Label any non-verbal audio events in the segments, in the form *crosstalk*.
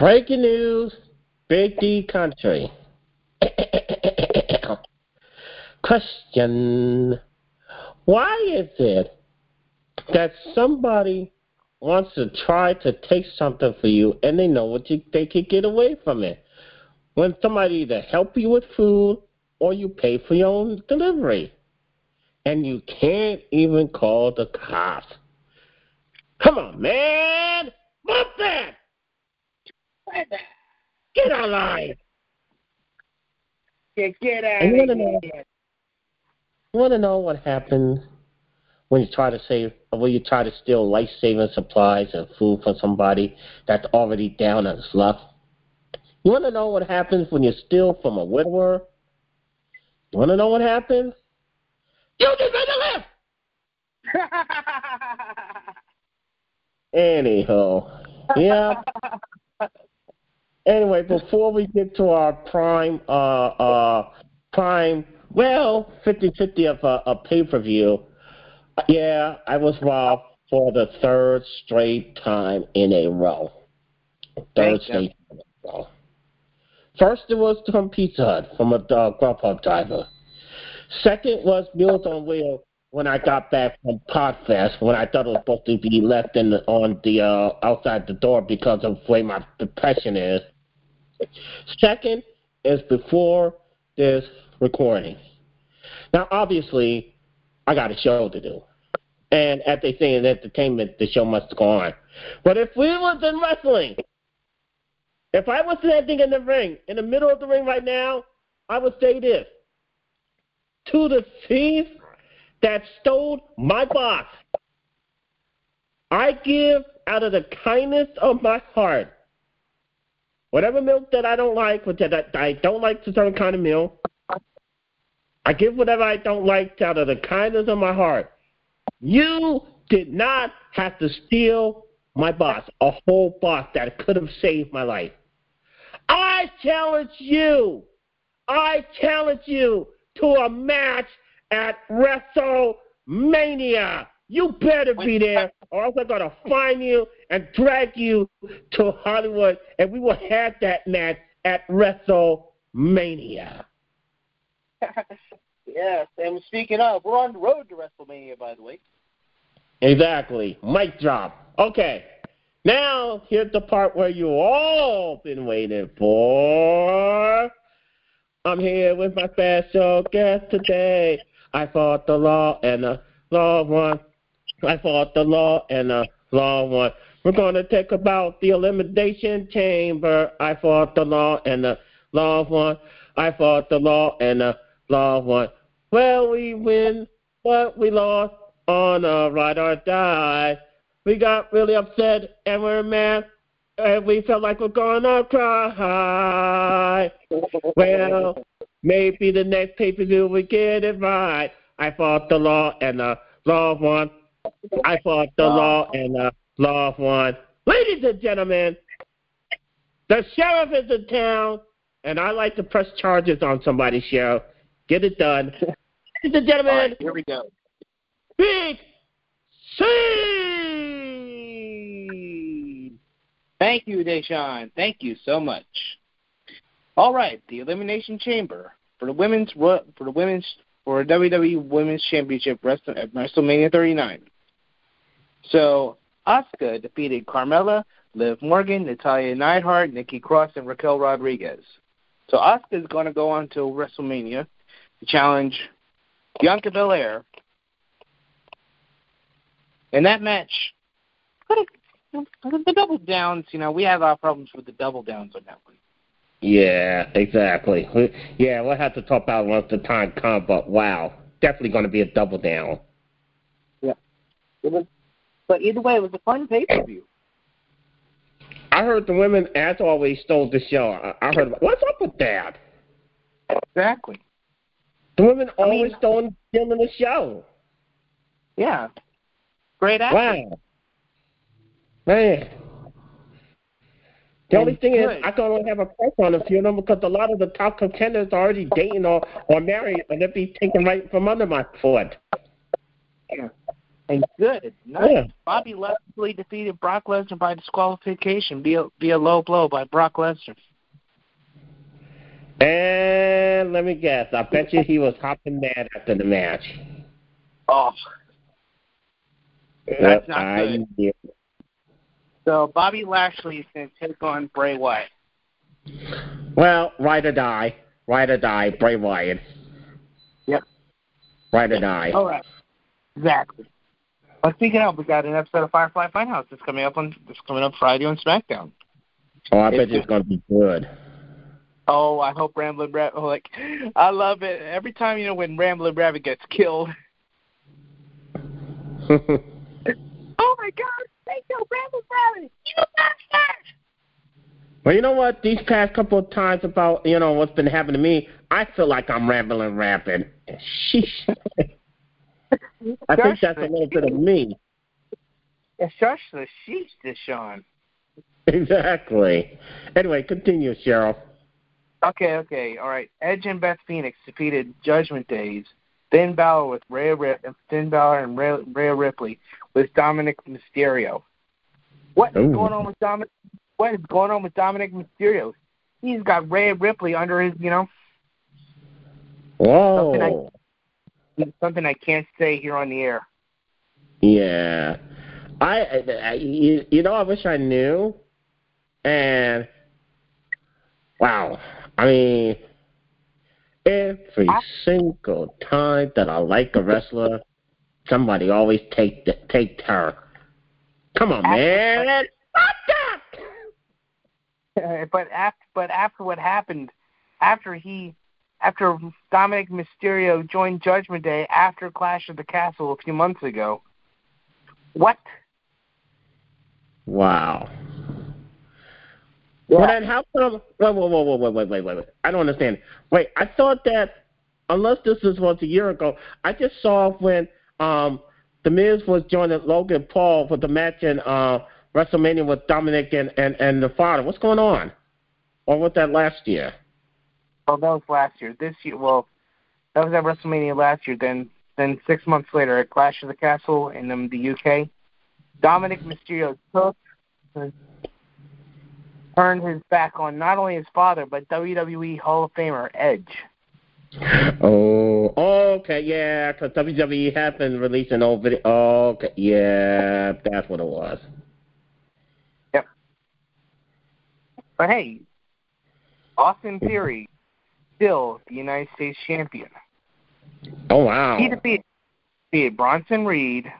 Breaking news, Big D country. Question Why is it that somebody wants to try to take something for you and they know what you, they could get away from it? When somebody either help you with food or you pay for your own delivery. And you can't even call the cops. Come on, man! Bump that! *laughs* Get online! Get, get out you of wanna know- here. You want to know what happens when you try to save, when you try to steal life-saving supplies and food from somebody that's already down on his luck? You want to know what happens when you steal from a widower? You want to know what happens? You just made a lift. Anyhow, yeah. *laughs* Anyway, before we get to our prime, uh, uh, prime, well, 50-50 of a, a pay-per-view, yeah, I was robbed for the third straight time in a row. Third straight time in a row. First, it was from Pizza Hut from a uh, Grubhub driver. Second was Meals on Wheels when I got back from Podfest when I thought it was supposed to be left in the, on the uh, outside the door because of the way my depression is. Second is before this recording. Now, obviously, I got a show to do, and as they say in entertainment, the show must go on. But if we was in wrestling, if I was standing in the ring, in the middle of the ring right now, I would say this to the thief that stole my box. I give out of the kindness of my heart whatever milk that I don't like, which I, I don't like a certain kind of milk. I give whatever I don't like out of the kindness of my heart. You did not have to steal my box, a whole box that could have saved my life. I challenge you. I challenge you to a match at WrestleMania. You better be there, or else I'm gonna find you and drag you to Hollywood, and we will have that match at WrestleMania. *laughs* yes, and speaking of, we're on the road to WrestleMania, by the way. Exactly. Mic drop. Okay. Now here's the part where you all been waiting for. I'm here with my special guest today. I fought the law and the law won. I fought the law and the law won. We're going to talk about the elimination chamber. I fought the law and the law won. I fought the law and the law won. Well, we win, but we lost on a ride or die. We got really upset and we're mad, and we felt like we're gonna cry. Well, maybe the next pay per view we get it right. I fought the law and the law won. I fought the law and the law won. Ladies and gentlemen, the sheriff is in town, and I like to press charges on somebody's show. Get it done. Ladies and gentlemen, right, here we go. Big C. Thank you, Deshaun. Thank you so much. All right, the Elimination Chamber for the women's for the women's for WWE Women's Championship Wrestle- at WrestleMania 39. So Asuka defeated Carmella, Liv Morgan, Natalya Neidhart, Nikki Cross, and Raquel Rodriguez. So Asuka is going to go on to WrestleMania to challenge Bianca Belair. In that match, the double downs, you know, we have our problems with the double downs on that one. Yeah, exactly. Yeah, we'll have to talk about it once the time comes, but wow, definitely going to be a double down. Yeah. It was, but either way, it was a fun pay per view. I heard the women, as always, stole the show. I, I heard, what's up with that? Exactly. The women I mean- always stole stealing the show. Yeah. Great act. Wow. Man. The only thing is. I can only have a crush on a few of them because a lot of the top contenders are already dating or, or married, and they'd be taken right from under my foot. And good. Nice. Yeah. Bobby Lashley defeated Brock Lesnar by disqualification via via low blow by Brock Lesnar. And let me guess. I bet you he was hopping mad after the match. Oh, That's not good. knew. So Bobby Lashley is going to take on Bray Wyatt. Well, ride or die. Ride or die. Bray Wyatt. Yep. Ride or die. All right. Exactly. Well, speaking of, we got an episode of Firefly Funhouse that's coming up on that's coming up Friday on SmackDown. Oh, I bet It's- it's going to be good. Oh, I hope Ramblin' Rabbit. *laughs* Like, I love it every time you know when Ramblin' Rabbit gets killed. *laughs* Oh my God! They killed Ramblin' Rabbit. You bastard! well, you know what? These past couple of times about, you know, what's been happening to me, I feel like I'm rambling rapping. Sheesh. I think that's a little bit of me. It's shush the sheesh, Deshaun. Exactly. Anyway, continue, Cheryl. Okay, okay, all right. Edge and Beth Phoenix defeated Judgment Days. Finn Balor with Rhea Rip, Finn Balor and Rhea, Rhea Ripley with Dominic Mysterio. What is Ooh. going on with Dominic? What is going on with Dominic Mysterio? He's got Rhea Ripley under his, you know, Whoa. something I can't say here on the air. Yeah. I, I, I you, you know, I wish I knew. And wow, I mean, every I- single time that I like a wrestler, Somebody always take the, take her. Come on, after, man. *laughs* But after but after what happened, after he after Dominic Mysterio joined Judgment Day after Clash of the Castle a few months ago. What? Wow. Well, then how come? Wait, wait, wait, wait, wait, wait, wait, wait. I don't understand. Wait, I thought that unless this was once a year ago, I just saw when um the Miz was joining Logan Paul for the match in uh WrestleMania with Dominic and and and the father. What's going on? Or was that last year? Well, that was last year. This year, well, that was at WrestleMania last year. Then, then six months later at Clash of the Castle in um, the UK, Dominic Mysterio took turned his back on not only his father but WWE Hall of Famer Edge. Oh, okay, yeah, because WWE has been releasing old video. Okay, yeah, that's what it was. Yep. But hey, Austin mm-hmm. Theory still the United States champion. Oh wow. He defeated, defeated Bronson Reed,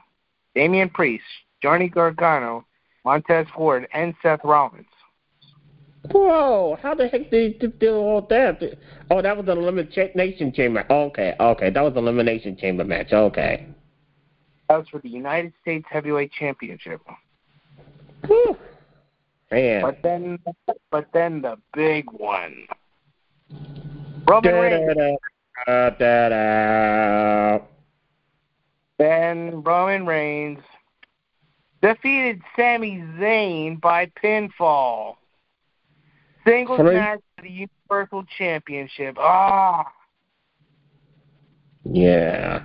Damian Priest, Johnny Gargano, Montez Ford, and Seth Rollins. Whoa! How the heck did they do all that? Oh, that was an elimination chamber. Okay, okay, that was an elimination chamber match. Okay. That was for the United States Heavyweight Championship. Whew. Man. But then, but then the big one. Roman Reigns. Then Roman Reigns defeated Sami Zayn by pinfall. Singles Three. match for the Universal Championship. Ah, Yeah.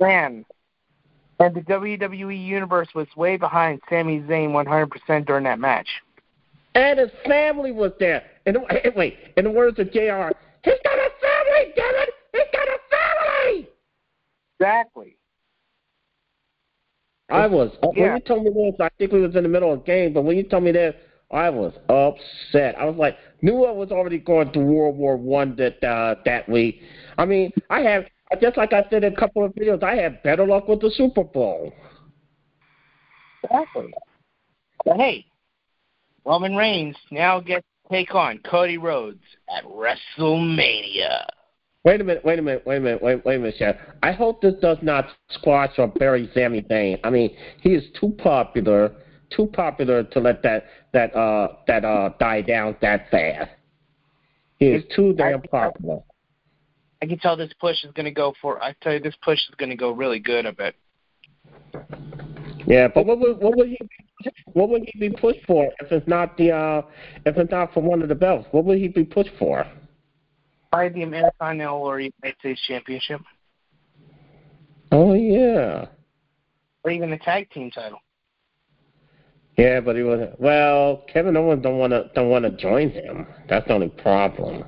man. And the WWE Universe was way behind Sami Zayn 100% during that match. And his family was there. And the- wait, in the words of Jr., he's got a family, damn it! He's got a family. Exactly. I was when you told me this. I think we was in the middle of the game, but when you told me this, I was upset. I was like, knew I was already going through World War One that uh, that week. I mean, I have just like I said in a couple of videos, I had better luck with the Super Bowl. Exactly. But hey, Roman Reigns now gets to take on Cody Rhodes at WrestleMania. Wait a minute, wait a minute, wait a minute, wait, wait a minute, Chef. I hope this does not squash or bury Sami Zayn. I mean, he is too popular, too popular to let that that uh that uh die down that fast. He is too damn popular. I can tell this push is going to go for. I tell you, this push is going to go really good. I bet. Yeah, but what would what would he what would he be pushed for if it's not the uh if it's not for one of the belts? What would he be pushed for? By the Intercontinental or United States Championship. Oh yeah. or even the tag team title. Yeah, but he was well. Kevin Owens don't want to don't want to join him. That's the only problem.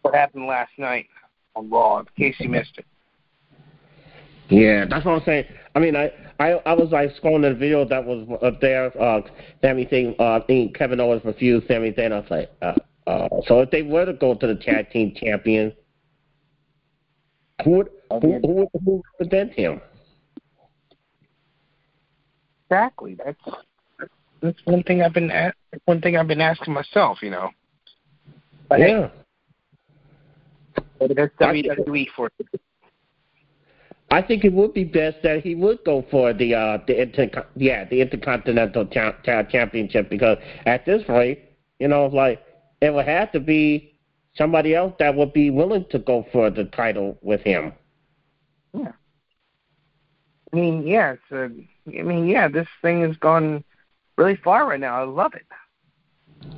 What happened last night on Raw? In case you missed it. Yeah, that's what I'm saying. I mean, I I, I was like scrolling the video that was up there. Uh, Sami Zayn, uh, I think Kevin Owens refused Sami Zayn. I was like, uh, uh, so if they were to go to the tag team champion, who would who, who would who would represent him? Exactly. That's that's one thing I've been at, one thing I've been asking myself. You know. But yeah. Hey, that's WWE for. I think it would be best that he would go for the uh the inter yeah the intercontinental cha- cha- championship because at this rate, you know, like it would have to be somebody else that would be willing to go for the title with him. Yeah. I mean, yeah, it's a, I mean, yeah, this thing has gone really far right now. I love it.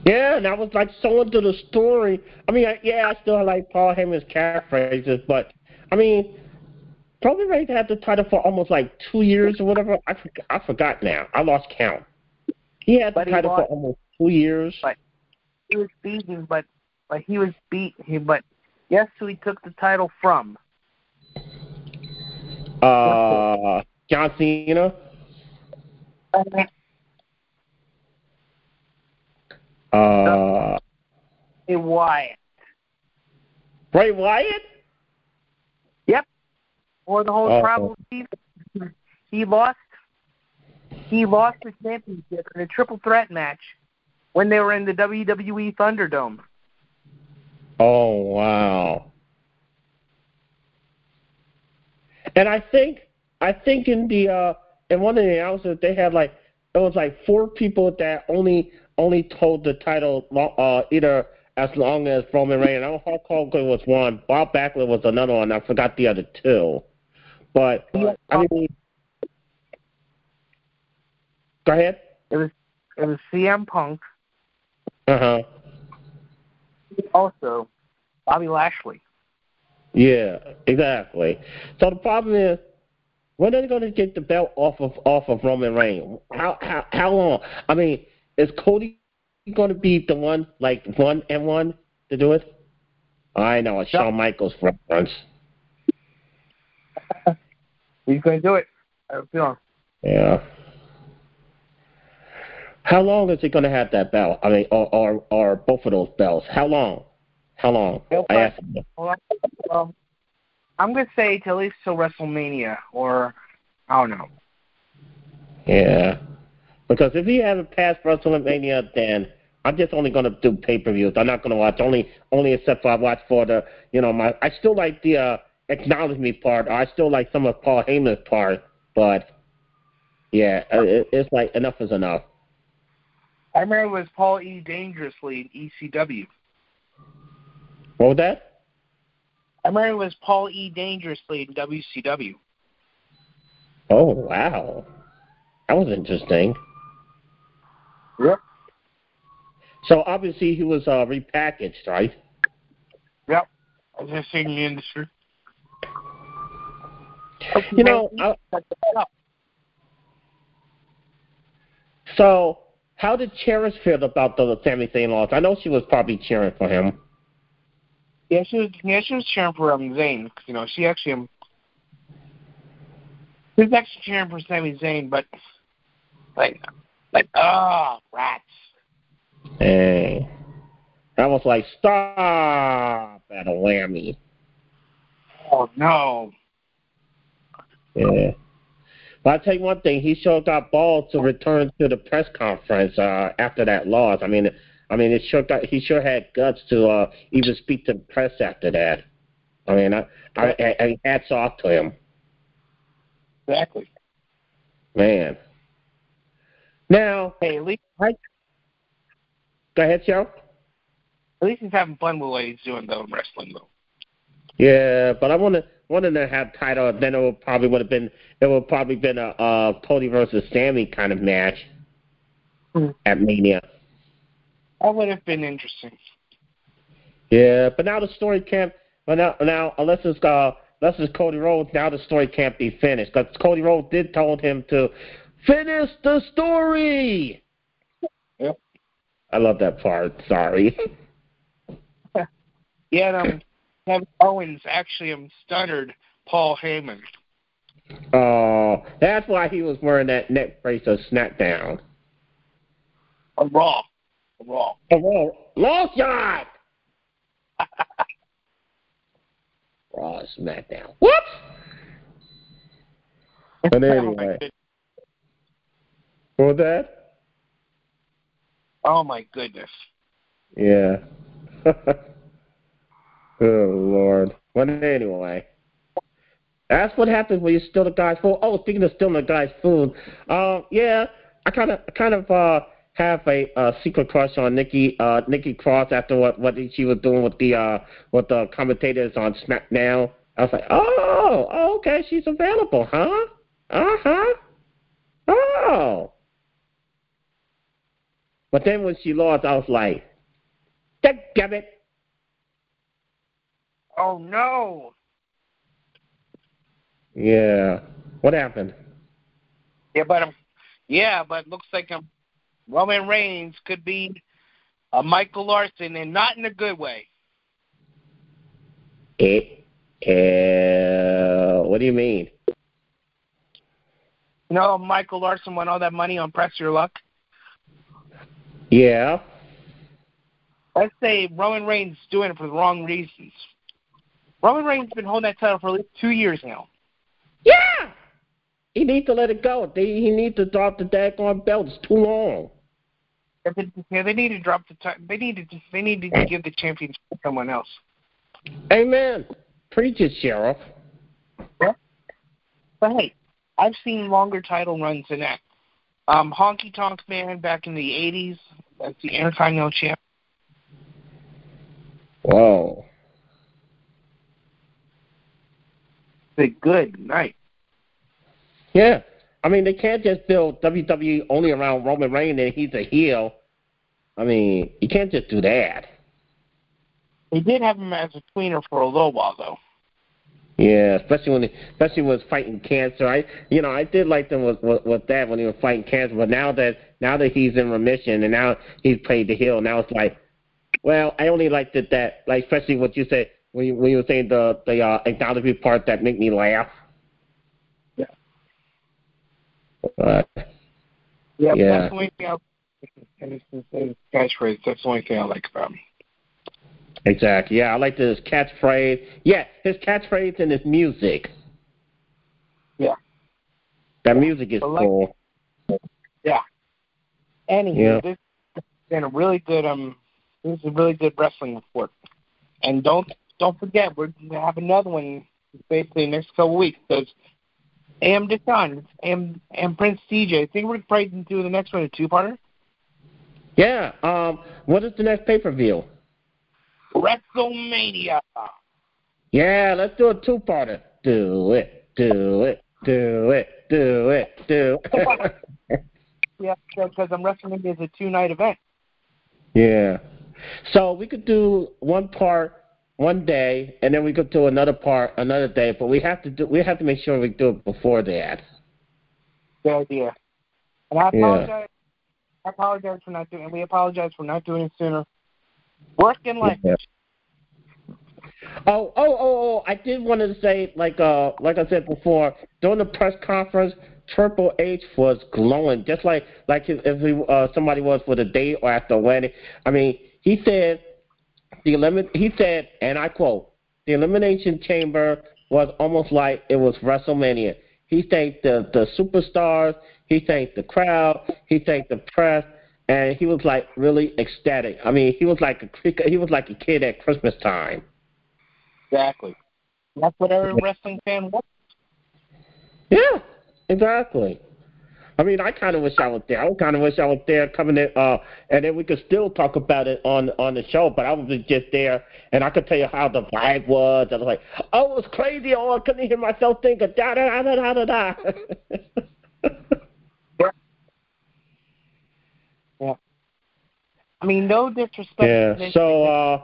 Yeah, and I was like so into the story. I mean, I, yeah, I still like Paul Heyman's catchphrases, but I mean, Roman Reigns had the title for almost like two years or whatever. I forgot, I forgot now. I lost count. He had the he title lost- for almost two years. But- He was beaten, but but he was beat. He but guess who he took the title from? Uh, John Cena. Uh, Hey Wyatt. Bray Wyatt. Yep. Or the whole Oh. chief. He lost. He lost the championship in a triple threat match when they were in the WWE Thunderdome. Oh wow. And I think I think in the uh in one of the announcements they had like it was like four people that only only told the title uh either as long as Roman Reigns. I know Hulk Hogan was one, Bob Backlund was another one. I forgot the other two. But I mean, go ahead. It was it was CM Punk, Uh huh. also Bobby Lashley. Yeah, exactly. So the problem is, when are they going to get the belt off of off of Roman Reigns? How how how long? I mean, is Cody going to be the one like one and one to do it? I know a Shawn Michaels reference. *laughs* He's going to do it. I have a feeling. Yeah. How long is he going to have that belt? I mean, or or, or both of those belts? How long? How long? I asked him. Well, um, I'm going to say till at least till WrestleMania, or I don't know. Yeah. Because if he hasn't passed WrestleMania, then I'm just only going to do pay per views. I'm not going to watch only only except for I watch for the you know my I still like the uh, acknowledgement part. I still like some of Paul Heyman's part, but yeah, uh, it, it's like enough is enough. I remember it was Paul E. Dangerously in ECW. What was that? I remember it was Paul E. Dangerously in WCW. Oh wow, that was interesting. Yep. So obviously he was uh, repackaged, right? Yep. I was just saying in the industry. You know, I, so how did Cherish feel about the Sami Zayn loss? I know she was probably cheering for him. yeah, she was. Yeah, she was cheering for um, Zayn. You know, she actually. Um, she was actually cheering for Sami Zayn, but like, like, ah, rats. Hey. I was like, stop at a whammy. Oh no. Yeah. But I'll tell you one thing, he sure got balls to return to the press conference uh, after that loss. I mean, I mean, it sure got, he sure had guts to uh, even speak to the press after that. I mean, I, I, I, I hats off to him, Exactly. man. Now, Hey, at least go ahead, Joe. at least he's having fun with what he's doing though in wrestling though. Yeah, but I want to wanted to have title. Then it would probably would have been it would probably been a uh, Cody versus Sami kind of match Hmm. at Mania. That would have been interesting. Yeah, but now the story can't. But now, now unless it's uh, this is Cody Rhodes. Now the story can't be finished because Cody Rhodes did told him to finish the story. Yep. I love that part. Sorry. *laughs* yeah, and, um, Kevin Owens actually um, stuttered Paul Heyman. Oh, that's why he was wearing that neck brace of SmackDown. A Raw. A Raw. A Raw. Long shot! *laughs* Raw SmackDown. What? *laughs* But anyway. Was that? Oh my goodness. Yeah. *laughs* oh Lord. But anyway. That's what happens when you steal the guy's food. Oh, speaking of stealing the guy's food, uh, yeah, I kind of, kind of uh, have a uh, secret crush on Nikki, uh, Nikki Cross after what what she was doing with the uh, with the commentators on SmackDown. I was like, oh, oh okay, she's available, huh? Uh huh. Oh. But then when she lost, I was like, damn it. Oh no. Yeah. What happened? Yeah, but um, yeah, but looks like um, Roman Reigns could be a Michael Larson, and not in a good way. It. Uh, what do you mean? You know, Michael Larson won all that money on Press Your Luck. Yeah. Let's say Roman Reigns doing it for the wrong reasons. Roman Reigns has been holding that title for at least two years now. Yeah. He needs to let it go. They, he needs to drop the daggone belt. It's too long. Yeah, they need to drop the. T- they need to. Just, They need to give the championship to someone else. Amen. Preach it, sheriff. Yeah. But hey, I've seen longer title runs than that. Um, Honky Tonk Man back in the '80s. That's the Intercontinental champ. Whoa. Say good night. Yeah. I mean, they can't just build WWE only around Roman Reigns and he's a heel. I mean, you can't just do that. They did have him as a tweener for a little while, though. Yeah, especially when, he, especially when he was fighting cancer. I, you know, I did like them with, with with that when he was fighting cancer. But now that now that he's in remission and now he's played the heel, now it's like, well, I only liked it that, like, especially what you said when you, when you were saying the the uh, acknowledgement part that make me laugh. Yeah. But, yeah, yeah. that's the only thing I and it's his catchphrase. That's the only thing I like about him. Exactly. Yeah, I like his catchphrase. Yeah, his catchphrase and his music. Yeah. That music is like, cool. Anywho, Yeah. this has been a really good um this is a really good wrestling report. And don't don't forget we're gonna have another one basically next couple weeks it's AM Deshaun AM and Prince DJ. I think we're probably gonna do the next one a two parter. Yeah. Um. What is the next pay per view? WrestleMania. Yeah, let's do a two parter. Do it. Do it. Do it. Do it. Do it. *laughs* Yeah, because um, WrestleMania is a two night event. yeah. So we could do one part one day, and then we could do another part another day. But we have to do. We have to make sure we do it before that. Good idea. And I Yeah. apologize. I apologize for not doing. We apologize for not doing it sooner. Working life. Yeah. Oh, oh, oh, oh! I did want to say, like, uh, like I said before, during the press conference, Triple H was glowing, just like, like if if he, uh, somebody was for the day or after a wedding. I mean, he said the elimin- He said, and I quote, "The elimination chamber was almost like it was WrestleMania." He thanked the the superstars, he thanked the crowd, he thanked the press, and he was like really ecstatic. I mean, he was like a he was like a kid at Christmas time. Exactly. That's what every wrestling fan wants. Yeah, exactly. I mean, I kind of wish I was there. I kind of wish I was there coming in, uh, and then we could still talk about it on on the show. But I was just there, and I could tell you how the vibe was. I was like, oh, it was crazy. Oh, I couldn't hear myself think of da da da da da da. *laughs* I mean, no disrespect. yeah. to Vince So, uh,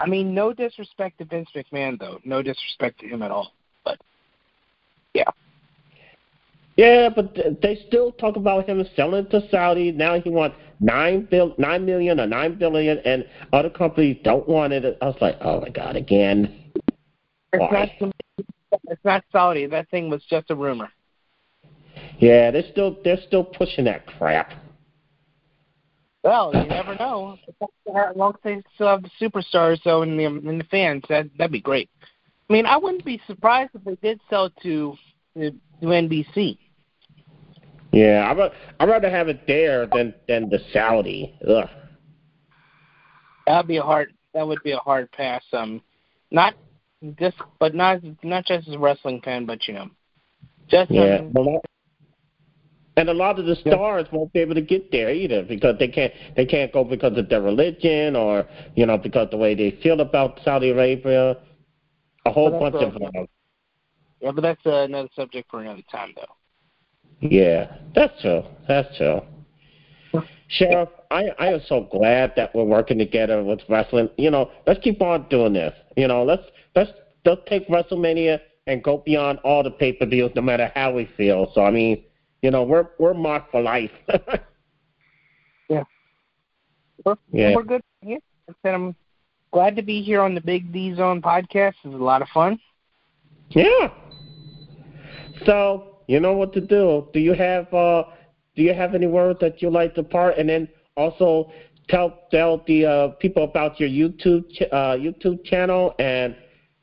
I mean, no disrespect to Vince McMahon, though. No disrespect to him at all. But yeah. Yeah, but they still talk about him selling to Saudi. Now he wants nine bill, nine million or nine billion, and other companies don't want it. I was like, oh my god, again. It's not, it's not Saudi. That thing was just a rumor. Yeah, they're still they're still pushing that crap. Well, you never know. As long as they still have the superstars, though, and the and the fans, that that'd be great. I mean, I wouldn't be surprised if they did sell to uh, to NBC. Yeah, I'd I'd rather have it there than than the Saudi. Ugh. That'd be a hard. That would be a hard pass. Um, not just, but not not just as a wrestling fan, but you know, just yeah. Um, well, and a lot of the stars yeah. won't be able to get there either because they can't they can't go because of their religion or you know because the way they feel about Saudi Arabia. A whole bunch a, of them. Yeah, but that's uh, another subject for another time, though. Yeah, that's true. That's true. Sheriff, I I am so glad that we're working together with wrestling. You know, let's keep on doing this. You know, let's let's let's take WrestleMania and go beyond all the pay per views, no matter how we feel. So I mean, you know, we're we're marked for life. *laughs* yeah. We're, yeah. We're good. Yeah. I said I'm glad to be here on the Big D Zone podcast. It's a lot of fun. Yeah. So you know what to do. Do you have uh do you have any words that you like to part and then also tell tell the uh, people about your YouTube ch- uh, YouTube channel and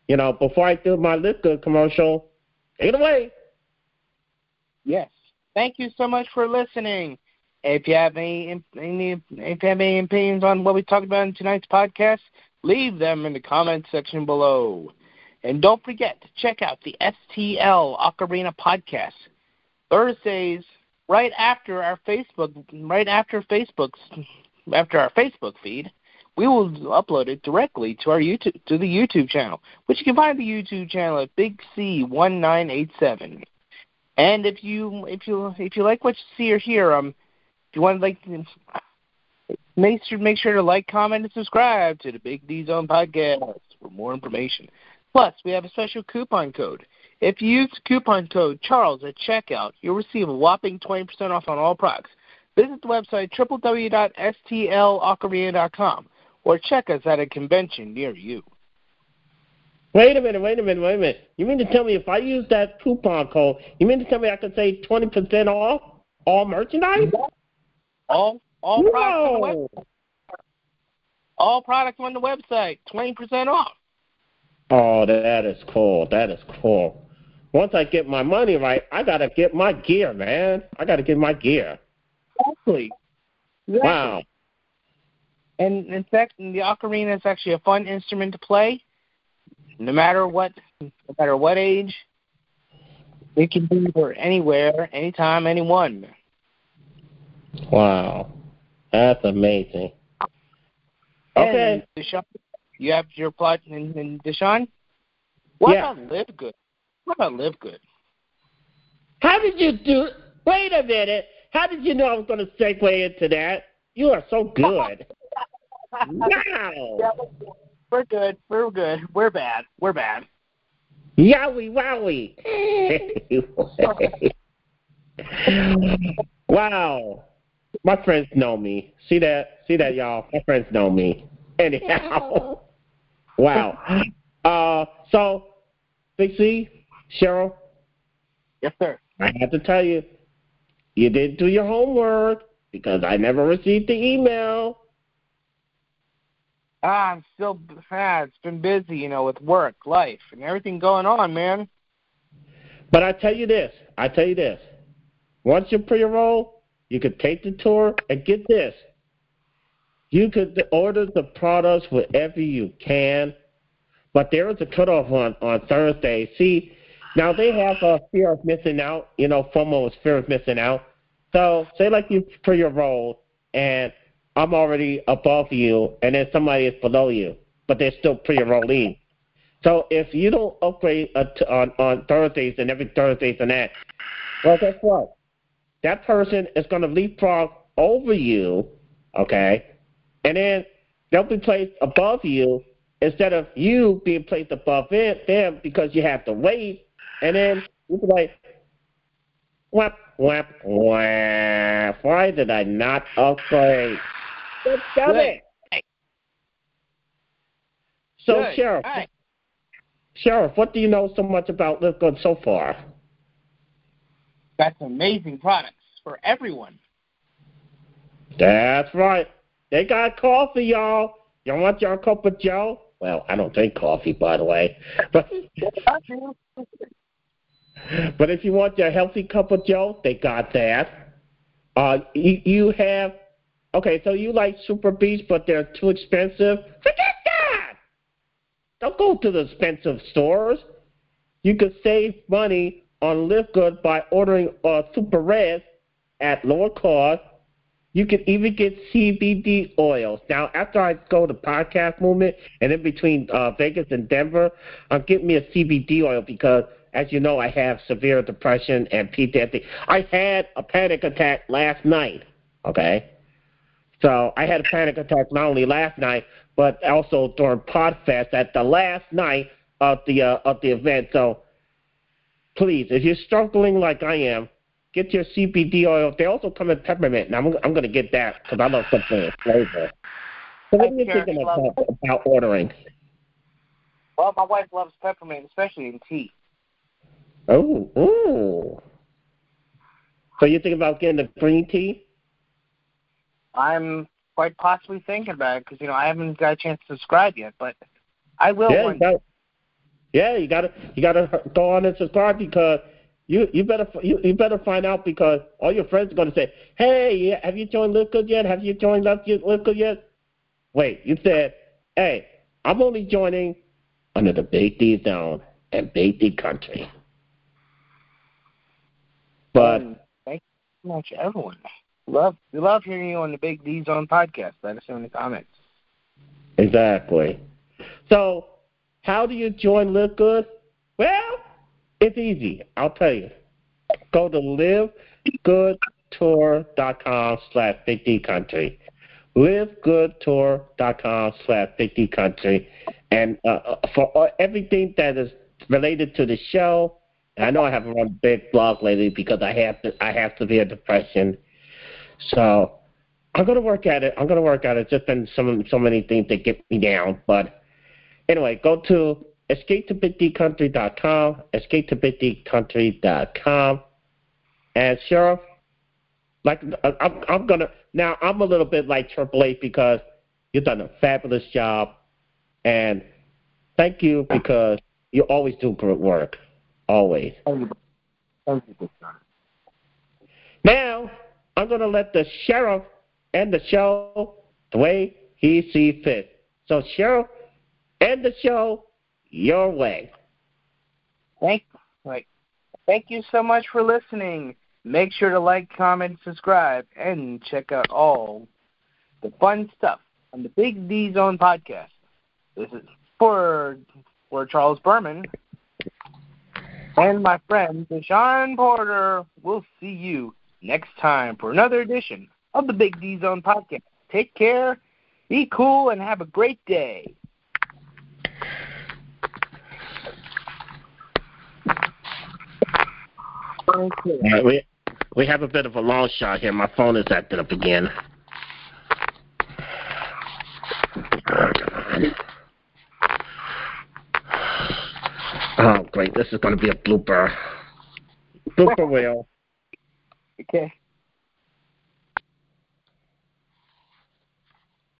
you know before I do my liquor commercial, take it away. Yes. Thank you so much for listening. If you have any, any if you have any opinions on what we talked about in tonight's podcast, leave them in the comment section below. And don't forget to check out the STL Ocarina podcast Thursdays right after our Facebook right after Facebook's after our Facebook feed. We will upload it directly to our YouTube to the YouTube channel, which you can find the YouTube channel at Big C one nine eight seven. And if you if you if you like what you see or hear, um, if you want to like, make sure make sure to like, comment, and subscribe to the Big D Zone podcast for more information. Plus, we have a special coupon code. If you use coupon code Charles at checkout, you'll receive a whopping 20% off on all products. Visit the website www.stlocarina.com or check us at a convention near you. Wait a minute, wait a minute, wait a minute. You mean to tell me if I use that coupon code, you mean to tell me I can save twenty percent off all merchandise? All all Whoa. products on the website. All products on the website, twenty percent off. Oh, that is cool. That is cool. Once I get my money right, I gotta get my gear, man. I gotta get my gear. Exactly. exactly. Wow. And in fact, the ocarina is actually a fun instrument to play no matter what, no matter what age, it can be for anywhere, anytime, anyone. Wow, that's amazing. Okay, and Deshaun, you have your plot in, in Deshaun. What yeah. about Live Good? What about Live Good? How did you do? Wait a minute. How did you know I was going to segue into that? You are so *laughs* good. wow. We're good. We're good. We're bad. We're bad. Yowie wowie. *laughs* wow. My friends know me. See that? See that, y'all? My friends know me. Anyhow. *laughs* wow. Uh, so, Big C, Cheryl. Yes, sir. I have to tell you, you didn't do your homework because I never received the email. Ah, I'm still ah, it's been busy, you know, with work, life, and everything going on, man. But I tell you this, I tell you this. Once you're pre-roll, you could take the tour and get this. You could order the products wherever you can, but there is a cutoff on on Thursday. See, now they have a fear of missing out. You know, FOMO is fear of missing out. So say like you pre-roll and I'm already above you, and then somebody is below you, but they're still pre-enrollee. So if you don't upgrade uh, on on Thursdays and every Thursdays and that, well, guess what? That person is going to leapfrog over you, okay, and then they'll be placed above you, instead of you being placed above them because you have to wait, and then you be like, whap, whap, whap. Why did I not upgrade? Just got it. So, Good. Sheriff, right. Sheriff, what do you know so much about Live Good so far? That's amazing products for everyone. That's right. They got coffee, y'all. Y'all want your cup of Joe? Well, I don't drink coffee, by the way. But but if you want your healthy cup of Joe, they got that. Uh, you, you have okay. So you like SuperBeets, but they're too expensive. Forget that. Don't go to the expensive stores. You could save money on Live Good by ordering uh, Super Red at lower cost. You can even get CBD oils. Now, after I go to podcast movement and in between uh, Vegas and Denver, I'm getting me a CBD oil because, as you know, I have severe depression and PTSD. I had a panic attack last night. Okay, so I had a panic attack not only last night but also during Podfest at the last night of the uh, of the event. So please, if you're struggling like I am, get your CBD oil. They also come in peppermint, and I'm I'm going to get that because I love something with flavor. So what are you thinking about, about ordering? Well, my wife loves peppermint, especially in tea. Oh, ooh. So you think about getting the green tea? I'm quite possibly thinking about it because you know I haven't got a chance to subscribe yet, but I will. yeah, one you got. Yeah, you got to you got to go on and subscribe because you you better you, you better find out because all your friends are going to say, "Hey, have you joined Good yet? Have you joined Good yet?" Wait, you said, "Hey, I'm only joining under the Big D Zone and Big D Country." But Um, thank you so much, everyone. Love we love hearing you on the Big D Zone podcast. Let us know in the comments. Exactly. So, how do you join Good? Well, it's easy. I'll tell you. Go to livegoodtour.com slash Big D Country. livegoodtour.com slash Big D Country. And uh, uh, for uh, everything that is related to the show, I know I haven't run a big blog lately because I have to, I have severe depression. So I'm gonna work at it. I'm gonna work at it. It's just been so so many things that get me down. But anyway, go to escapetobigdcountry.com, escapetobigdcountry.com, and Sheriff, like I'm, I'm gonna now. I'm a little bit like Triple H because you've done a fabulous job, and thank you because you always do great work, always. Thank you. Thank you, Now, I'm to let the sheriff end the show the way he sees fit. So, sheriff, end the show your way. Thank right. Thank you so much for listening. Make sure to like, comment, subscribe, and check out all the fun stuff on the Big D Zone podcast. This is for for Charles Berman and my friend Deshaun Porter. We'll see you next time for another edition of the Big D Zone podcast. Take care, be cool, and have a great day. We, we have a bit of a long shot here. My phone is acting up again. Oh, great. This is going to be a blooper. Blooper wheel. Okay.